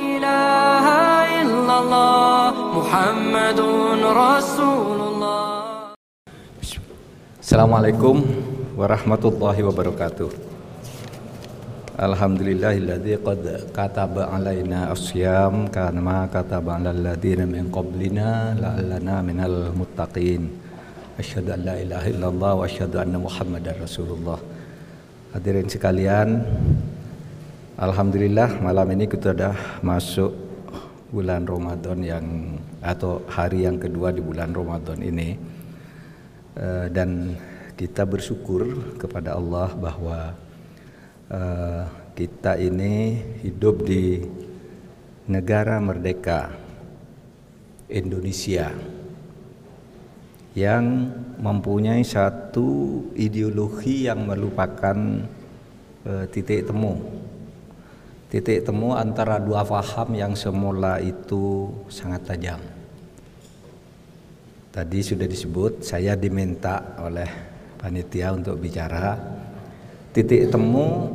إله إلا الله محمد رسول الله Assalamualaikum warahmatullahi wabarakatuh. Alhamdulillahilladzi qad kataba alaina asyam kama kataba alal ladzina min qablina la'allana minal muttaqin. Asyhadu an la ilaha illallah wa asyhadu anna Muhammadar Rasulullah. Hadirin sekalian, alhamdulillah malam ini kita sudah masuk bulan Ramadan yang atau hari yang kedua di bulan Ramadan ini. Eh, dan kita bersyukur kepada Allah bahwa uh, kita ini hidup di negara merdeka Indonesia yang mempunyai satu ideologi yang merupakan uh, titik temu titik temu antara dua faham yang semula itu sangat tajam. Tadi sudah disebut, saya diminta oleh panitia untuk bicara. Titik temu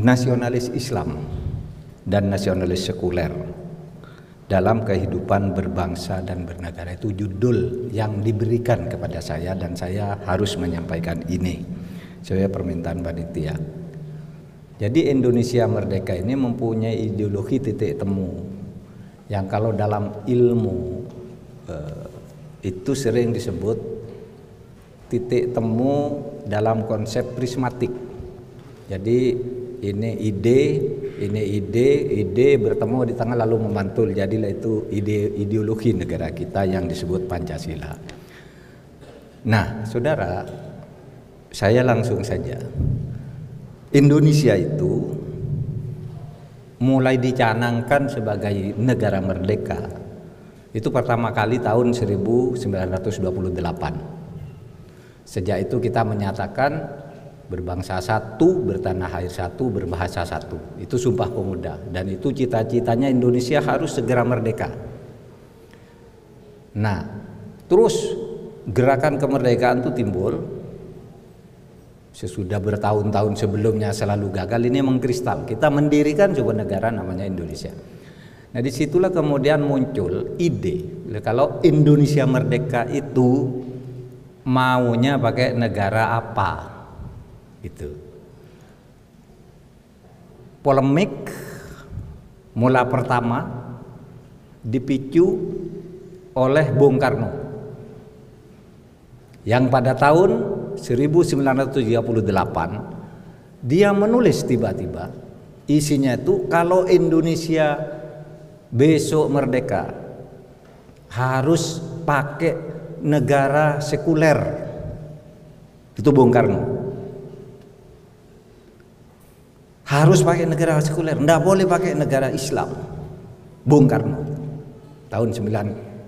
nasionalis Islam dan nasionalis sekuler dalam kehidupan berbangsa dan bernegara itu judul yang diberikan kepada saya dan saya harus menyampaikan ini. Sesuai permintaan panitia. Jadi Indonesia merdeka ini mempunyai ideologi titik temu yang kalau dalam ilmu eh, itu sering disebut titik temu dalam konsep prismatik. Jadi ini ide, ini ide, ide bertemu di tengah lalu memantul. Jadilah itu ide ideologi negara kita yang disebut Pancasila. Nah, saudara, saya langsung saja. Indonesia itu mulai dicanangkan sebagai negara merdeka itu pertama kali tahun 1928. Sejak itu kita menyatakan berbangsa satu, bertanah air satu, berbahasa satu. Itu sumpah pemuda dan itu cita-citanya Indonesia harus segera merdeka. Nah, terus gerakan kemerdekaan itu timbul sesudah bertahun-tahun sebelumnya selalu gagal ini mengkristal. Kita mendirikan sebuah negara namanya Indonesia. Nah di situlah kemudian muncul ide kalau Indonesia merdeka itu maunya pakai negara apa itu polemik mula pertama dipicu oleh Bung Karno yang pada tahun 1938 dia menulis tiba-tiba isinya itu kalau Indonesia besok merdeka harus pakai negara sekuler. Itu Bung Karno. Harus pakai negara sekuler tidak boleh pakai negara Islam. Bung Karno. Tahun 1938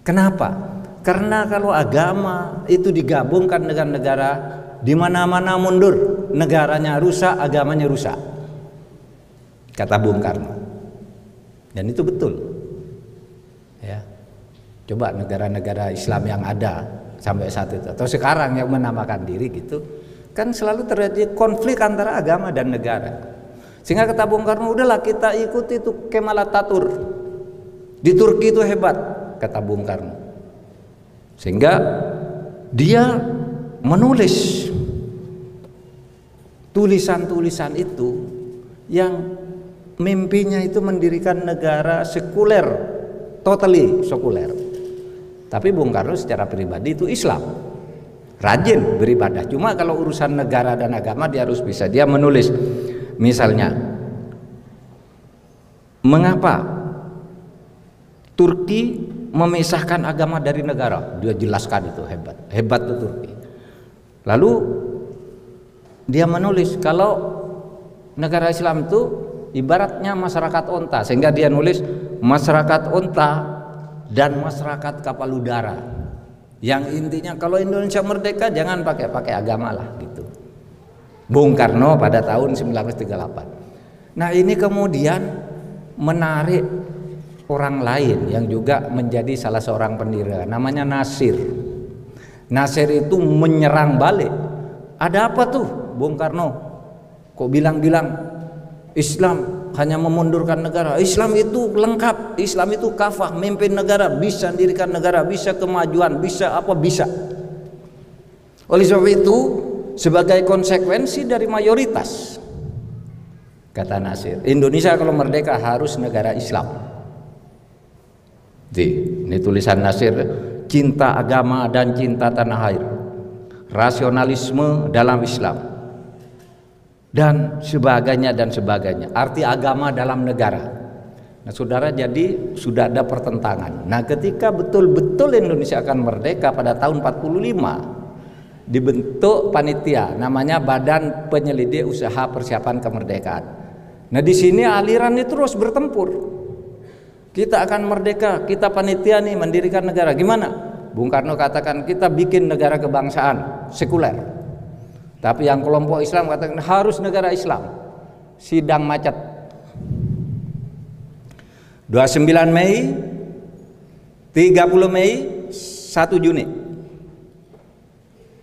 kenapa karena kalau agama itu digabungkan dengan negara di mana-mana mundur negaranya rusak agamanya rusak kata Bung Karno. Dan itu betul. Ya. Coba negara-negara Islam yang ada sampai saat itu atau sekarang yang menamakan diri gitu kan selalu terjadi konflik antara agama dan negara. Sehingga kata Bung Karno, udahlah kita ikuti itu Kemal Ataturk. Di Turki itu hebat, kata Bung Karno. Sehingga dia menulis tulisan-tulisan itu yang mimpinya itu mendirikan negara sekuler, totally sekuler. Tapi Bung Karno secara pribadi itu Islam. Rajin beribadah. Cuma kalau urusan negara dan agama dia harus bisa. Dia menulis misalnya mengapa Turki memisahkan agama dari negara? Dia jelaskan itu hebat. Hebat itu Turki. Lalu dia menulis kalau negara Islam itu ibaratnya masyarakat onta sehingga dia nulis masyarakat onta dan masyarakat kapal udara yang intinya kalau Indonesia merdeka jangan pakai pakai agama lah gitu Bung Karno pada tahun 1938 nah ini kemudian menarik orang lain yang juga menjadi salah seorang pendiri namanya Nasir Nasir itu menyerang balik ada apa tuh Bung Karno kok bilang-bilang Islam hanya memundurkan negara. Islam itu lengkap, Islam itu kafah, memimpin negara, bisa mendirikan negara, bisa kemajuan, bisa apa bisa. Oleh sebab itu, sebagai konsekuensi dari mayoritas kata Nasir, Indonesia kalau merdeka harus negara Islam. Di, ini tulisan Nasir, cinta agama dan cinta tanah air. Rasionalisme dalam Islam dan sebagainya dan sebagainya. Arti agama dalam negara. Nah, saudara, jadi sudah ada pertentangan. Nah, ketika betul-betul Indonesia akan merdeka pada tahun 45, dibentuk panitia, namanya Badan Penyelidik Usaha Persiapan Kemerdekaan. Nah, di sini aliran ini terus bertempur. Kita akan merdeka, kita panitia nih mendirikan negara. Gimana? Bung Karno katakan kita bikin negara kebangsaan sekuler tapi yang kelompok Islam katakan harus negara Islam. Sidang macet. 29 Mei, 30 Mei, 1 Juni.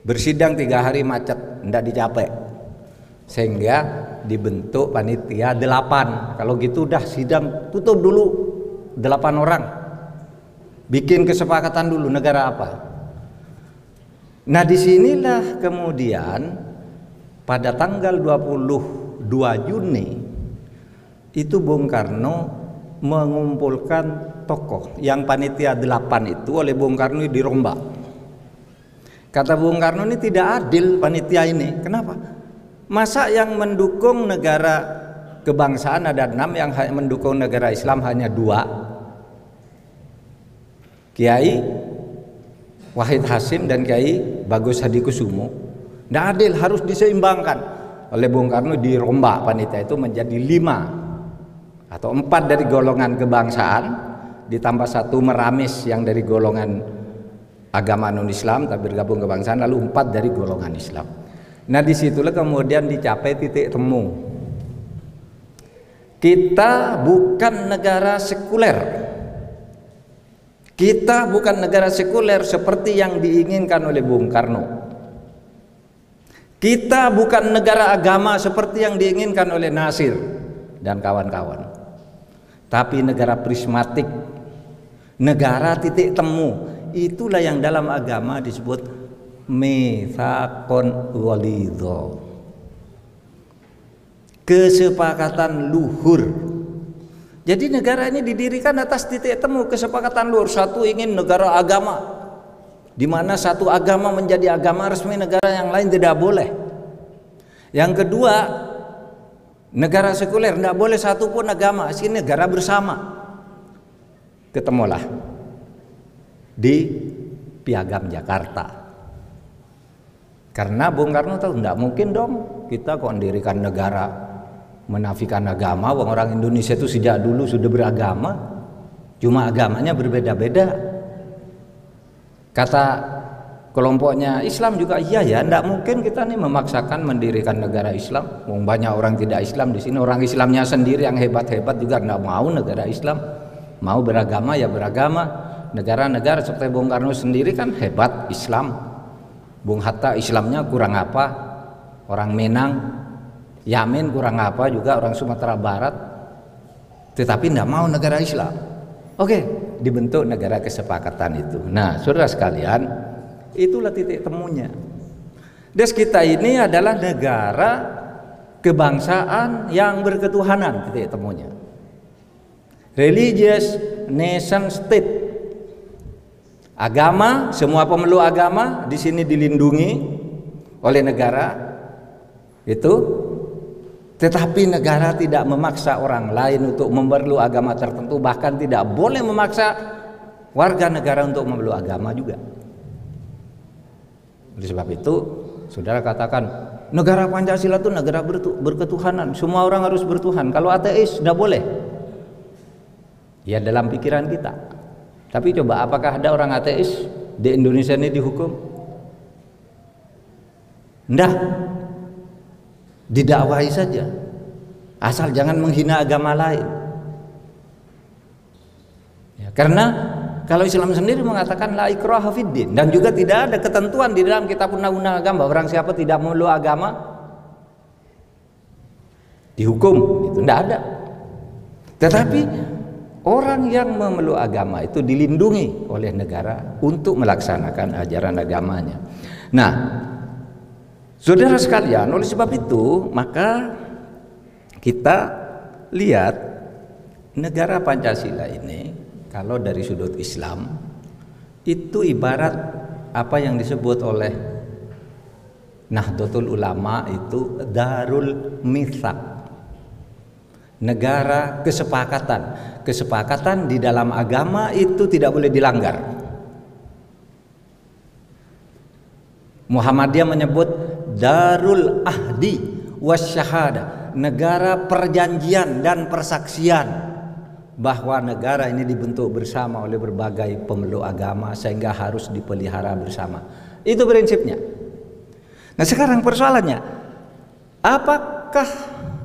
Bersidang tiga hari macet, tidak dicapai. Sehingga dibentuk panitia delapan. Kalau gitu udah sidang tutup dulu delapan orang. Bikin kesepakatan dulu negara apa. Nah di sinilah kemudian pada tanggal 22 Juni itu Bung Karno mengumpulkan tokoh yang panitia delapan itu oleh Bung Karno dirombak. Kata Bung Karno ini tidak adil panitia ini. Kenapa? Masa yang mendukung negara kebangsaan ada enam yang mendukung negara Islam hanya dua. Kiai Wahid Hasim dan Kiai Bagus Hadikusumo tidak adil, harus diseimbangkan. Oleh Bung Karno dirombak panitia itu menjadi lima atau empat dari golongan kebangsaan ditambah satu meramis yang dari golongan agama non Islam tapi bergabung kebangsaan lalu empat dari golongan Islam. Nah di situlah kemudian dicapai titik temu. Kita bukan negara sekuler. Kita bukan negara sekuler seperti yang diinginkan oleh Bung Karno. Kita bukan negara agama seperti yang diinginkan oleh Nasir dan kawan-kawan. Tapi negara prismatik, negara titik temu. Itulah yang dalam agama disebut mithaqon walidho. Kesepakatan luhur. Jadi negara ini didirikan atas titik temu kesepakatan luhur. Satu ingin negara agama, di mana satu agama menjadi agama resmi negara yang lain tidak boleh. Yang kedua, negara sekuler tidak boleh satu pun agama, sini negara bersama. Ketemulah di Piagam Jakarta. Karena Bung Karno tahu tidak mungkin dong kita kok negara menafikan agama. Orang Indonesia itu sejak dulu sudah beragama, cuma agamanya berbeda-beda. Kata kelompoknya Islam juga iya ya, tidak mungkin kita nih memaksakan mendirikan negara Islam. Banyak orang tidak Islam di sini, orang Islamnya sendiri yang hebat-hebat juga tidak mau negara Islam. Mau beragama ya beragama. Negara-negara seperti Bung Karno sendiri kan hebat Islam. Bung Hatta Islamnya kurang apa? Orang Minang, Yamin kurang apa juga orang Sumatera Barat. Tetapi tidak mau negara Islam. Oke, dibentuk negara kesepakatan itu. Nah, saudara sekalian, itulah titik temunya. Des kita ini adalah negara kebangsaan yang berketuhanan titik temunya. Religious nation state. Agama, semua pemeluk agama di sini dilindungi oleh negara. Itu tetapi negara tidak memaksa orang lain untuk memerlu agama tertentu, bahkan tidak boleh memaksa warga negara untuk memeluk agama juga. Oleh sebab itu, saudara katakan negara Pancasila itu negara berketuhanan, semua orang harus bertuhan. Kalau ateis tidak boleh. Ya dalam pikiran kita. Tapi coba apakah ada orang ateis di Indonesia ini dihukum? Tidak didakwahi saja. Asal jangan menghina agama lain. Ya, karena kalau Islam sendiri mengatakan la ikraha dan juga tidak ada ketentuan di dalam kitab undang-undang agama orang siapa tidak memeluk agama dihukum. Itu tidak ada. Tetapi orang yang memeluk agama itu dilindungi oleh negara untuk melaksanakan ajaran agamanya. Nah saudara sekalian oleh sebab itu maka kita lihat negara Pancasila ini kalau dari sudut Islam itu ibarat apa yang disebut oleh Nahdlatul Ulama itu darul mithaq. Negara kesepakatan. Kesepakatan di dalam agama itu tidak boleh dilanggar. Muhammadiyah menyebut darul ahdi wasyahada, negara perjanjian dan persaksian bahwa negara ini dibentuk bersama oleh berbagai pemeluk agama sehingga harus dipelihara bersama. Itu prinsipnya. Nah sekarang persoalannya, apakah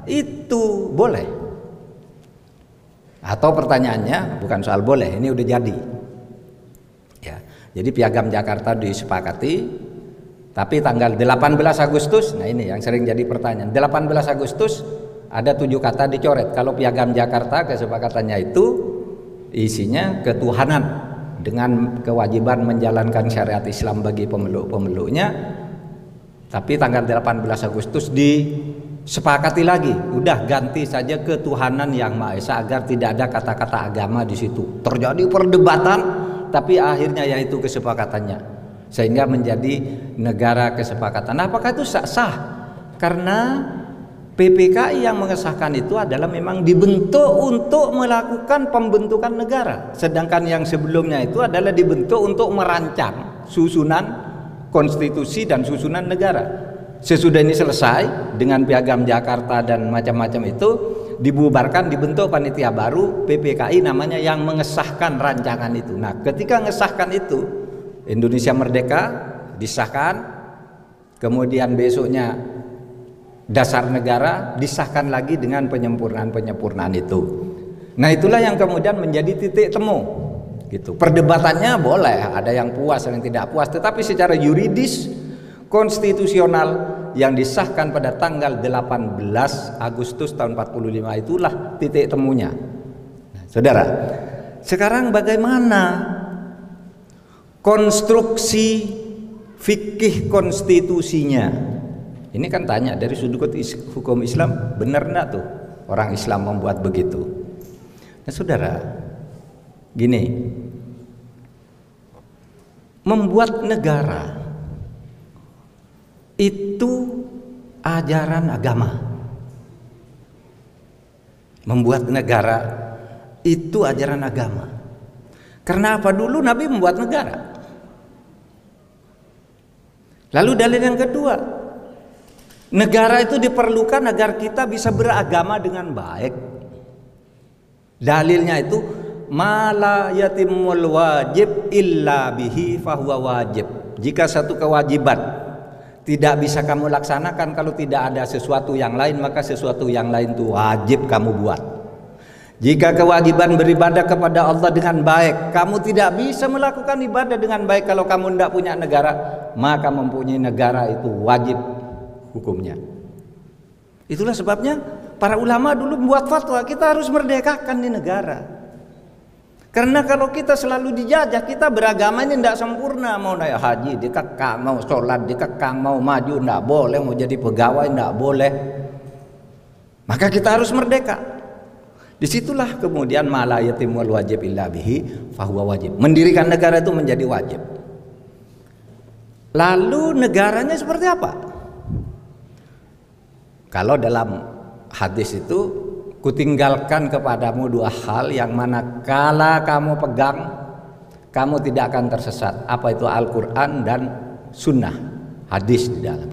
itu boleh? Atau pertanyaannya bukan soal boleh, ini udah jadi. Ya, jadi piagam Jakarta disepakati, tapi tanggal 18 Agustus, nah ini yang sering jadi pertanyaan. 18 Agustus ada tujuh kata dicoret. Kalau piagam Jakarta kesepakatannya itu isinya ketuhanan dengan kewajiban menjalankan syariat Islam bagi pemeluk-pemeluknya tapi tanggal 18 Agustus disepakati lagi, udah ganti saja ketuhanan yang Maha Esa agar tidak ada kata-kata agama di situ. Terjadi perdebatan, tapi akhirnya yaitu kesepakatannya. Sehingga menjadi negara kesepakatan. Nah, apakah itu sah? sah? Karena PPKI yang mengesahkan itu adalah memang dibentuk untuk melakukan pembentukan negara. Sedangkan yang sebelumnya itu adalah dibentuk untuk merancang susunan konstitusi dan susunan negara. Sesudah ini selesai dengan piagam Jakarta dan macam-macam itu dibubarkan dibentuk panitia baru PPKI namanya yang mengesahkan rancangan itu. Nah, ketika mengesahkan itu Indonesia merdeka disahkan kemudian besoknya dasar negara disahkan lagi dengan penyempurnaan-penyempurnaan itu. Nah, itulah yang kemudian menjadi titik temu gitu. Perdebatannya boleh, ada yang puas, ada yang tidak puas, tetapi secara yuridis konstitusional yang disahkan pada tanggal 18 Agustus tahun 45 itulah titik temunya. Nah, saudara, sekarang bagaimana konstruksi fikih konstitusinya? Ini kan tanya dari sudut hukum Islam benar enggak tuh orang Islam membuat begitu? Nah, saudara, gini, membuat negara itu ajaran agama. Membuat negara itu ajaran agama. Karena apa dulu Nabi membuat negara? Lalu dalil yang kedua, negara itu diperlukan agar kita bisa beragama dengan baik. Dalilnya itu mala yatimul wajib illa bihi fahuwa wajib. Jika satu kewajiban tidak bisa kamu laksanakan kalau tidak ada sesuatu yang lain maka sesuatu yang lain itu wajib kamu buat. Jika kewajiban beribadah kepada Allah dengan baik, kamu tidak bisa melakukan ibadah dengan baik kalau kamu tidak punya negara, maka mempunyai negara itu wajib hukumnya. Itulah sebabnya para ulama dulu membuat fatwa kita harus merdekakan di negara. Karena kalau kita selalu dijajah, kita beragama ini tidak sempurna. Mau naik haji dikekang, mau sholat dikekang, mau maju tidak boleh, mau jadi pegawai tidak boleh. Maka kita harus merdeka. Di situlah kemudian malayatimul wajib illa bihi fahuwa wajib. Mendirikan negara itu menjadi wajib. Lalu negaranya seperti apa? Kalau dalam hadis itu Kutinggalkan kepadamu dua hal yang mana kala kamu pegang kamu tidak akan tersesat. Apa itu Al-Qur'an dan sunnah, hadis di dalam.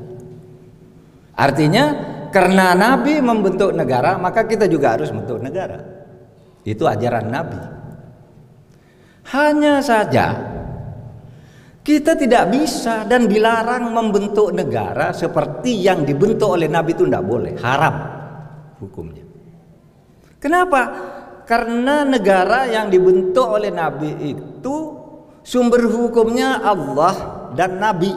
Artinya karena Nabi membentuk negara, maka kita juga harus membentuk negara. Itu ajaran Nabi. Hanya saja kita tidak bisa dan dilarang membentuk negara seperti yang dibentuk oleh Nabi itu tidak boleh, haram hukumnya. Kenapa? Karena negara yang dibentuk oleh Nabi itu sumber hukumnya Allah dan Nabi.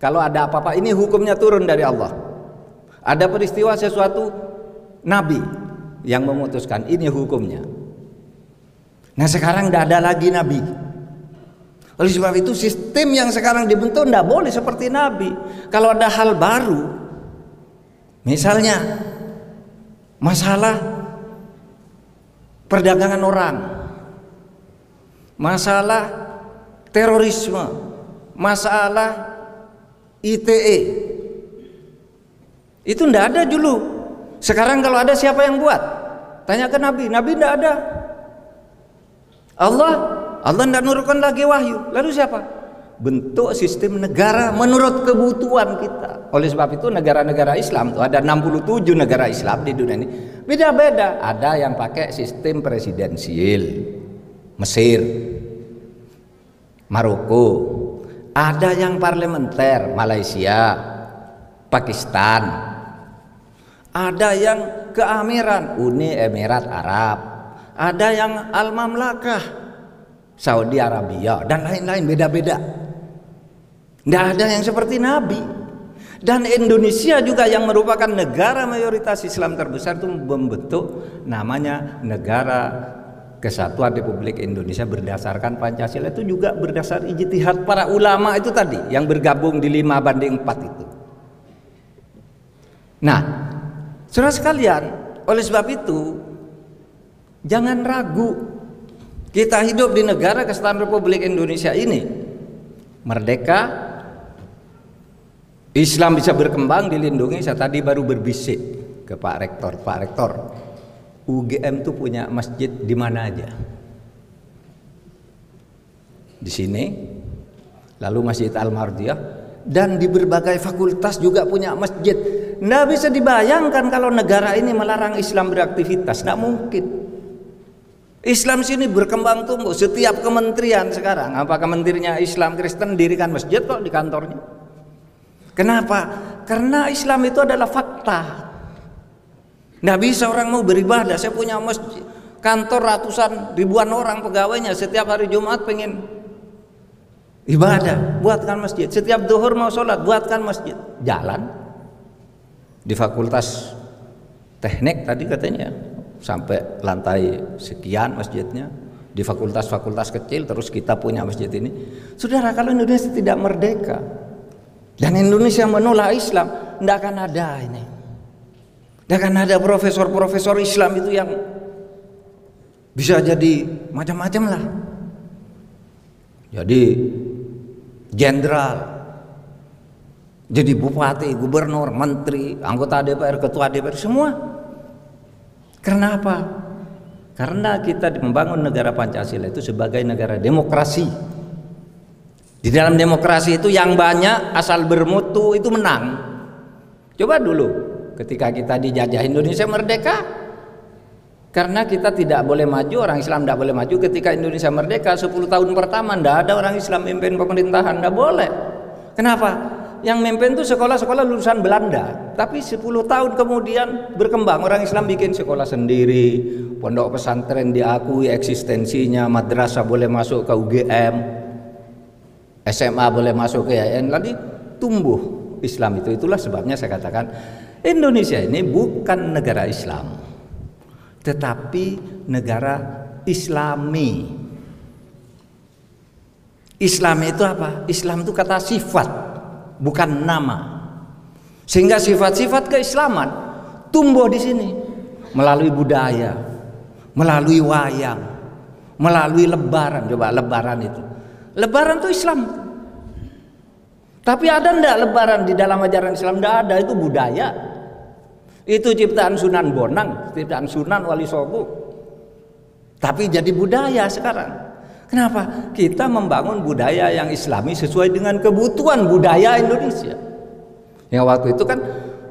Kalau ada apa-apa ini hukumnya turun dari Allah. Ada peristiwa sesuatu nabi yang memutuskan ini hukumnya. Nah sekarang tidak ada lagi nabi. Oleh sebab itu sistem yang sekarang dibentuk tidak boleh seperti nabi. Kalau ada hal baru, misalnya masalah perdagangan orang, masalah terorisme, masalah ITE, itu tidak ada dulu. Sekarang kalau ada siapa yang buat? Tanya ke Nabi, Nabi tidak ada. Allah, Allah tidak nurutkan lagi wahyu. Lalu siapa? Bentuk sistem negara menurut kebutuhan kita. Oleh sebab itu negara-negara Islam itu ada 67 negara Islam di dunia ini. Beda-beda. Ada yang pakai sistem presidensial. Mesir, Maroko, ada yang parlementer, Malaysia, Pakistan, ada yang keamiran, Uni Emirat Arab, ada yang Al Mamlakah, Saudi Arabia, dan lain-lain beda-beda. Tidak ada yang seperti Nabi. Dan Indonesia juga yang merupakan negara mayoritas Islam terbesar itu membentuk namanya negara kesatuan Republik Indonesia berdasarkan Pancasila itu juga berdasar ijtihad para ulama itu tadi yang bergabung di lima banding empat itu. Nah, saudara sekalian, oleh sebab itu jangan ragu kita hidup di negara kesatuan Republik Indonesia ini merdeka Islam bisa berkembang dilindungi saya tadi baru berbisik ke Pak Rektor Pak Rektor UGM tuh punya masjid di mana aja. Di sini, lalu Masjid Al-Mardiyah dan di berbagai fakultas juga punya masjid. Nggak bisa dibayangkan kalau negara ini melarang Islam beraktivitas, nggak mungkin. Islam sini berkembang tumbuh setiap kementerian sekarang. Apa kementeriannya Islam Kristen dirikan masjid kok di kantornya? Kenapa? Karena Islam itu adalah fakta. Nggak bisa orang mau beribadah. Saya punya masjid, kantor ratusan ribuan orang pegawainya. Setiap hari Jumat pengen ibadah, buatkan masjid. Setiap duhur mau sholat, buatkan masjid. Jalan di fakultas teknik tadi katanya sampai lantai sekian masjidnya di fakultas-fakultas kecil terus kita punya masjid ini. Saudara, kalau Indonesia tidak merdeka dan Indonesia menolak Islam, tidak akan ada ini. Dan kan ada profesor-profesor Islam itu yang bisa jadi macam-macam lah. Jadi jenderal, jadi bupati, gubernur, menteri, anggota DPR, ketua DPR semua. Karena apa? Karena kita membangun negara Pancasila itu sebagai negara demokrasi. Di dalam demokrasi itu yang banyak asal bermutu itu menang. Coba dulu ketika kita dijajah Indonesia merdeka karena kita tidak boleh maju orang Islam tidak boleh maju ketika Indonesia merdeka 10 tahun pertama tidak ada orang Islam memimpin pemerintahan tidak boleh kenapa yang memimpin itu sekolah-sekolah lulusan Belanda. Tapi 10 tahun kemudian berkembang. Orang Islam bikin sekolah sendiri. Pondok pesantren diakui eksistensinya. Madrasah boleh masuk ke UGM SMA boleh masuk ke IAIN lalu tumbuh Islam itu. Itulah sebabnya saya katakan Indonesia ini bukan negara Islam, tetapi negara Islami. Islam itu apa? Islam itu kata sifat, bukan nama. Sehingga sifat-sifat keislaman tumbuh di sini melalui budaya, melalui wayang, melalui lebaran. Coba lebaran itu. Lebaran itu Islam. Tapi ada ndak lebaran di dalam ajaran Islam? Ndak ada, itu budaya. Itu ciptaan Sunan Bonang, ciptaan Sunan Wali Songo. Tapi jadi budaya sekarang. Kenapa? Kita membangun budaya yang islami sesuai dengan kebutuhan budaya Indonesia. Yang waktu itu kan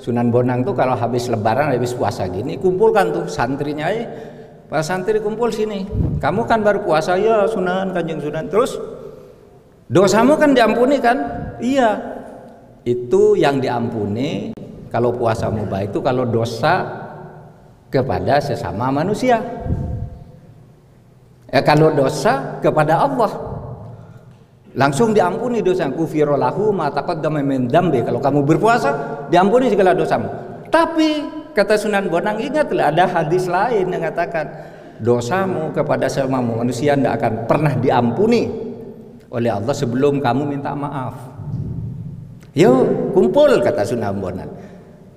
Sunan Bonang tuh kalau habis lebaran, habis puasa gini, kumpulkan tuh santrinya eh, Para santri kumpul sini. Kamu kan baru puasa ya Sunan, Kanjeng Sunan. Terus dosamu kan diampuni kan? Iya. Itu yang diampuni kalau puasamu baik itu kalau dosa kepada sesama manusia. Ya kalau dosa kepada Allah langsung diampuni dosa kufirolahu ma taqaddama min kalau kamu berpuasa diampuni segala dosamu Tapi kata Sunan Bonang ingatlah ada hadis lain yang katakan dosamu kepada semua manusia tidak akan pernah diampuni oleh Allah sebelum kamu minta maaf. Yuk kumpul kata Sunan Bonang.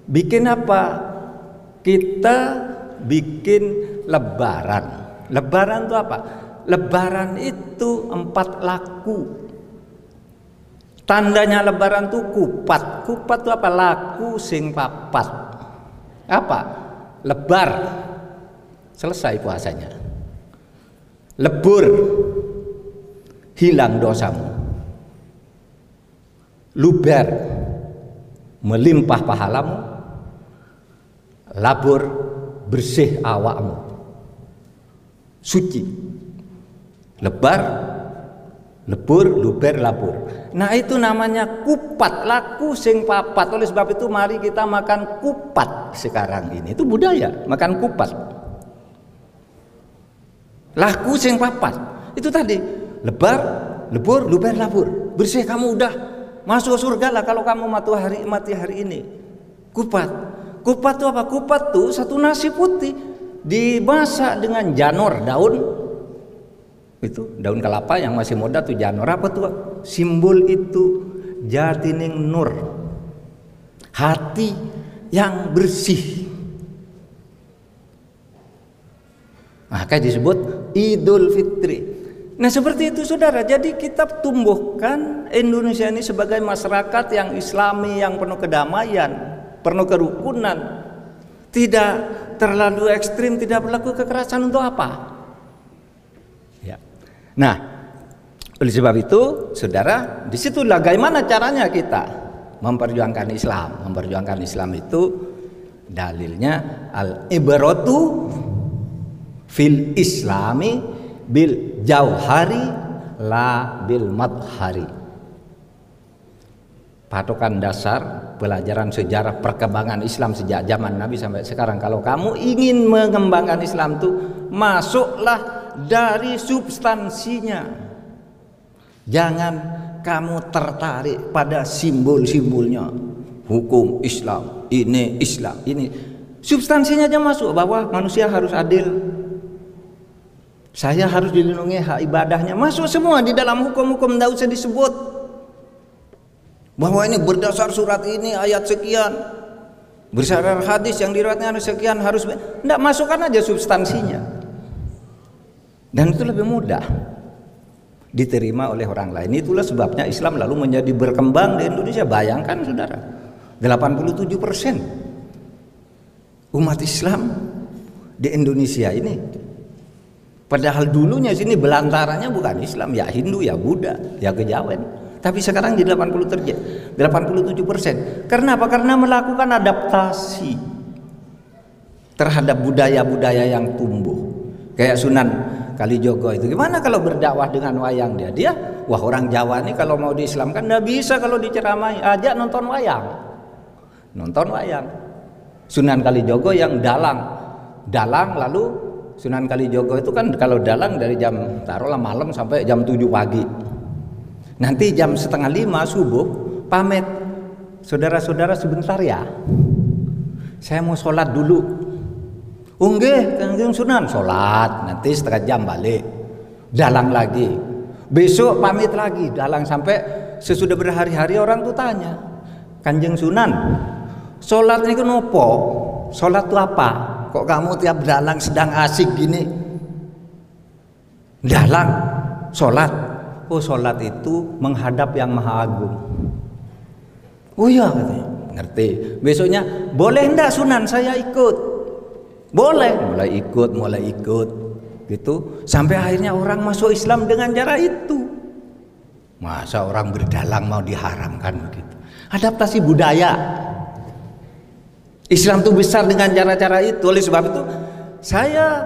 Bikin apa? Kita bikin lebaran. Lebaran itu apa? Lebaran itu empat laku. Tandanya lebaran itu kupat. Kupat itu apa? Laku sing papat. Apa? Lebar. Selesai puasanya. Lebur. Hilang dosamu. Luber. Melimpah pahalamu. Labur bersih awakmu. Suci. Lebar, lebur, luber, labur. Nah itu namanya kupat, laku sing papat. Oleh sebab itu mari kita makan kupat sekarang ini. Itu budaya, makan kupat. Laku sing papat. Itu tadi, lebar, lebur, luber, labur. Bersih kamu udah masuk surga lah kalau kamu mati hari mati hari ini. Kupat. Kupat itu apa? Kupat tuh satu nasi putih dimasak dengan janur daun. Itu daun kelapa yang masih muda tuh janur. Apa tuh simbol itu jatining nur. Hati yang bersih. Maka disebut Idul Fitri. Nah seperti itu saudara. Jadi kita tumbuhkan Indonesia ini sebagai masyarakat yang islami yang penuh kedamaian penuh kerukunan. Tidak terlalu ekstrim tidak berlaku kekerasan untuk apa? Ya. Nah oleh sebab itu saudara di situlah bagaimana caranya kita memperjuangkan Islam. Memperjuangkan Islam itu dalilnya al ibratu fil islami bil jauhari la bil madhari patokan dasar pelajaran sejarah perkembangan Islam sejak zaman Nabi sampai sekarang. Kalau kamu ingin mengembangkan Islam itu masuklah dari substansinya. Jangan kamu tertarik pada simbol-simbolnya. Hukum Islam ini Islam ini. Substansinya aja masuk bahwa manusia harus adil. Saya harus dilindungi hak ibadahnya. Masuk semua di dalam hukum-hukum tidak usah disebut bahwa ini berdasar surat ini ayat sekian. Berdasar hadis yang diriwayatkan sekian harus tidak masukkan aja substansinya. Dan itu lebih mudah. Diterima oleh orang lain. Itulah sebabnya Islam lalu menjadi berkembang di Indonesia. Bayangkan saudara. 87 persen umat Islam di Indonesia ini. Padahal dulunya sini belantaranya bukan Islam. Ya Hindu ya Buddha ya Kejawen tapi sekarang di 80 terjadi 87 persen. Karena apa? Karena melakukan adaptasi terhadap budaya-budaya yang tumbuh. Kayak Sunan Kalijogo itu. Gimana kalau berdakwah dengan wayang dia? Dia, wah orang Jawa nih kalau mau diislamkan nggak bisa kalau diceramai. Ajak nonton wayang. Nonton wayang. Sunan Kalijogo yang dalang. Dalang lalu Sunan Kalijogo itu kan kalau dalang dari jam taruhlah malam sampai jam 7 pagi. Nanti jam setengah lima subuh pamit saudara-saudara sebentar ya. Saya mau sholat dulu. Unggih, kanjeng Sunan sholat. Nanti setengah jam balik. Dalang lagi. Besok pamit lagi. Dalang sampai sesudah berhari-hari orang tuh tanya. Kanjeng Sunan, sholat ini kenapa? Sholat itu apa? Kok kamu tiap dalang sedang asik gini? Dalang, sholat, oh sholat itu menghadap yang maha agung. Oh iya katanya. Ngerti. Besoknya boleh enggak sunan saya ikut? Boleh. Mulai ikut mulai ikut. Gitu. Sampai akhirnya orang masuk Islam dengan cara itu. Masa orang berdalang mau diharamkan begitu? Adaptasi budaya. Islam itu besar dengan cara-cara itu. Oleh sebab itu saya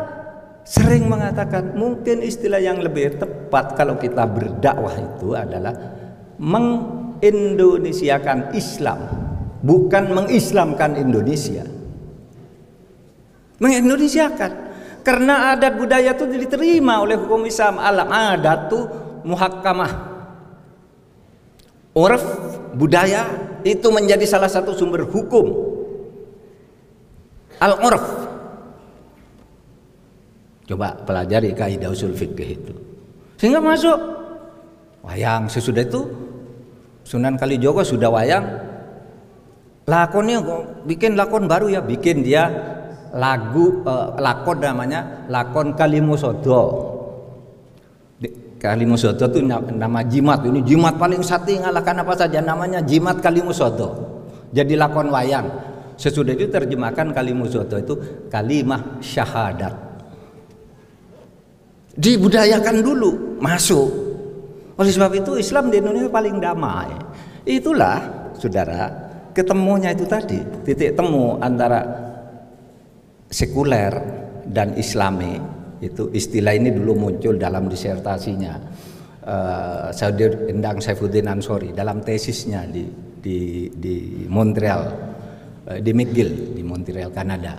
sering mengatakan mungkin istilah yang lebih tepat kalau kita berdakwah itu adalah mengindonesiakan Islam bukan mengislamkan Indonesia. Mengindonesiakan. Karena adat budaya itu diterima oleh hukum Islam. Alam adat itu muhakkamah. Urf budaya itu menjadi salah satu sumber hukum. Al-urf. Coba pelajari kaidah usul fikih itu. Sehingga masuk. Wayang sesudah itu Sunan Kalijogo sudah wayang. Lakonnya bikin lakon baru ya? Bikin dia lagu eh, lakon namanya lakon Kalimusodo. Kalimusodo itu nama jimat. Ini jimat paling sati ngalahkan apa saja? Namanya jimat Kalimusodo. Jadi lakon wayang. Sesudah itu terjemahkan Kalimusodo itu kalimah syahadat dibudayakan dulu masuk. Oleh sebab itu Islam di Indonesia paling damai. Itulah saudara ketemunya itu tadi titik temu antara sekuler dan islami. Itu istilah ini dulu muncul dalam disertasinya uh, Endang Saifuddin Ansori dalam tesisnya di di di Montreal uh, di McGill di Montreal Kanada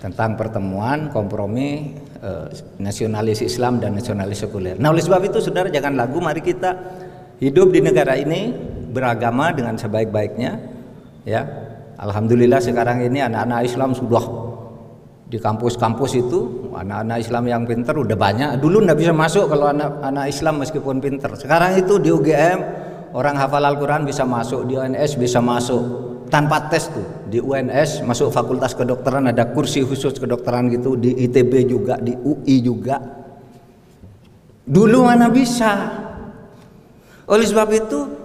tentang pertemuan kompromi uh, nasionalis Islam dan nasionalis sekuler. Nah oleh sebab itu saudara jangan lagu mari kita hidup di negara ini beragama dengan sebaik-baiknya ya. Alhamdulillah sekarang ini anak-anak Islam sudah di kampus-kampus itu anak-anak Islam yang pinter udah banyak. Dulu nggak bisa masuk kalau anak-anak Islam meskipun pinter. Sekarang itu di UGM orang hafal Al-Quran bisa masuk di UNS bisa masuk tanpa tes tuh di UNS masuk fakultas kedokteran ada kursi khusus kedokteran gitu di ITB juga di UI juga dulu mana bisa oleh sebab itu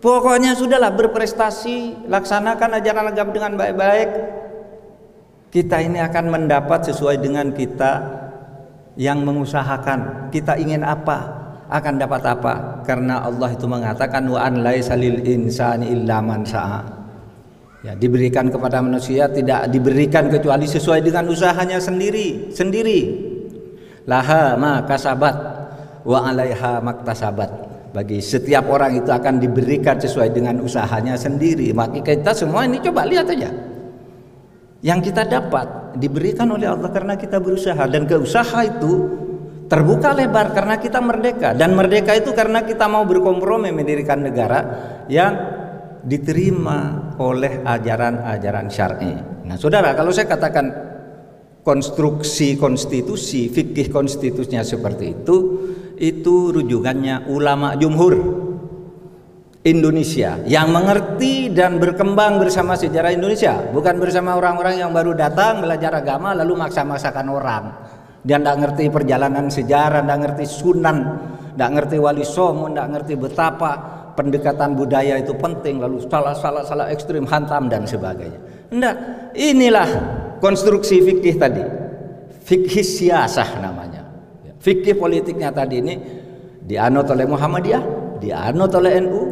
Pokoknya sudahlah berprestasi, laksanakan ajaran agama dengan baik-baik. Kita ini akan mendapat sesuai dengan kita yang mengusahakan. Kita ingin apa? Akan dapat apa? Karena Allah itu mengatakan wa an laisa lil insani illa man Ya, diberikan kepada manusia tidak diberikan kecuali sesuai dengan usahanya sendiri, sendiri. Laha ma kasabat wa alaiha maktasabat. Bagi setiap orang itu akan diberikan sesuai dengan usahanya sendiri. Maka kita semua ini coba lihat aja. Yang kita dapat diberikan oleh Allah karena kita berusaha. Dan keusaha itu terbuka lebar karena kita merdeka. Dan merdeka itu karena kita mau berkompromi mendirikan negara yang diterima oleh ajaran-ajaran syar'i. Nah, Saudara, kalau saya katakan konstruksi konstitusi, fikih konstitusinya seperti itu, itu rujukannya ulama jumhur Indonesia yang mengerti dan berkembang bersama sejarah Indonesia bukan bersama orang-orang yang baru datang belajar agama lalu maksa-maksakan orang dia tidak ngerti perjalanan sejarah tidak ngerti sunan tidak ngerti wali songo tidak ngerti betapa pendekatan budaya itu penting lalu salah salah salah ekstrim hantam dan sebagainya enggak inilah konstruksi fikih tadi fikih siasah namanya Fikih politiknya tadi ini dianut oleh Muhammadiyah, dianut oleh NU,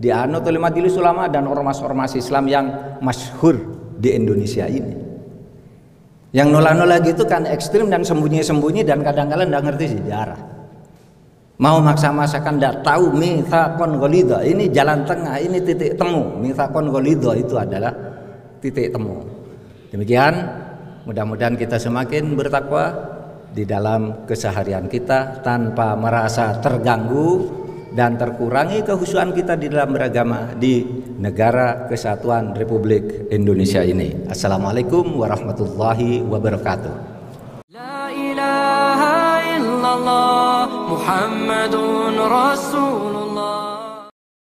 dianut oleh Majelis Ulama dan ormas-ormas Islam yang masyhur di Indonesia ini. Yang nolak-nolak gitu kan ekstrim dan sembunyi-sembunyi dan kadang-kadang tidak ngerti sejarah. Mau maksa-maksakan tidak tahu mithaqon golido. Ini jalan tengah, ini titik temu. Mithaqon golido itu adalah titik temu. Demikian, mudah-mudahan kita semakin bertakwa, di dalam keseharian kita tanpa merasa terganggu dan terkurangi kehusuan kita di dalam beragama di negara kesatuan Republik Indonesia ini. Assalamualaikum warahmatullahi wabarakatuh. La ilaha illallah محمد رسول الله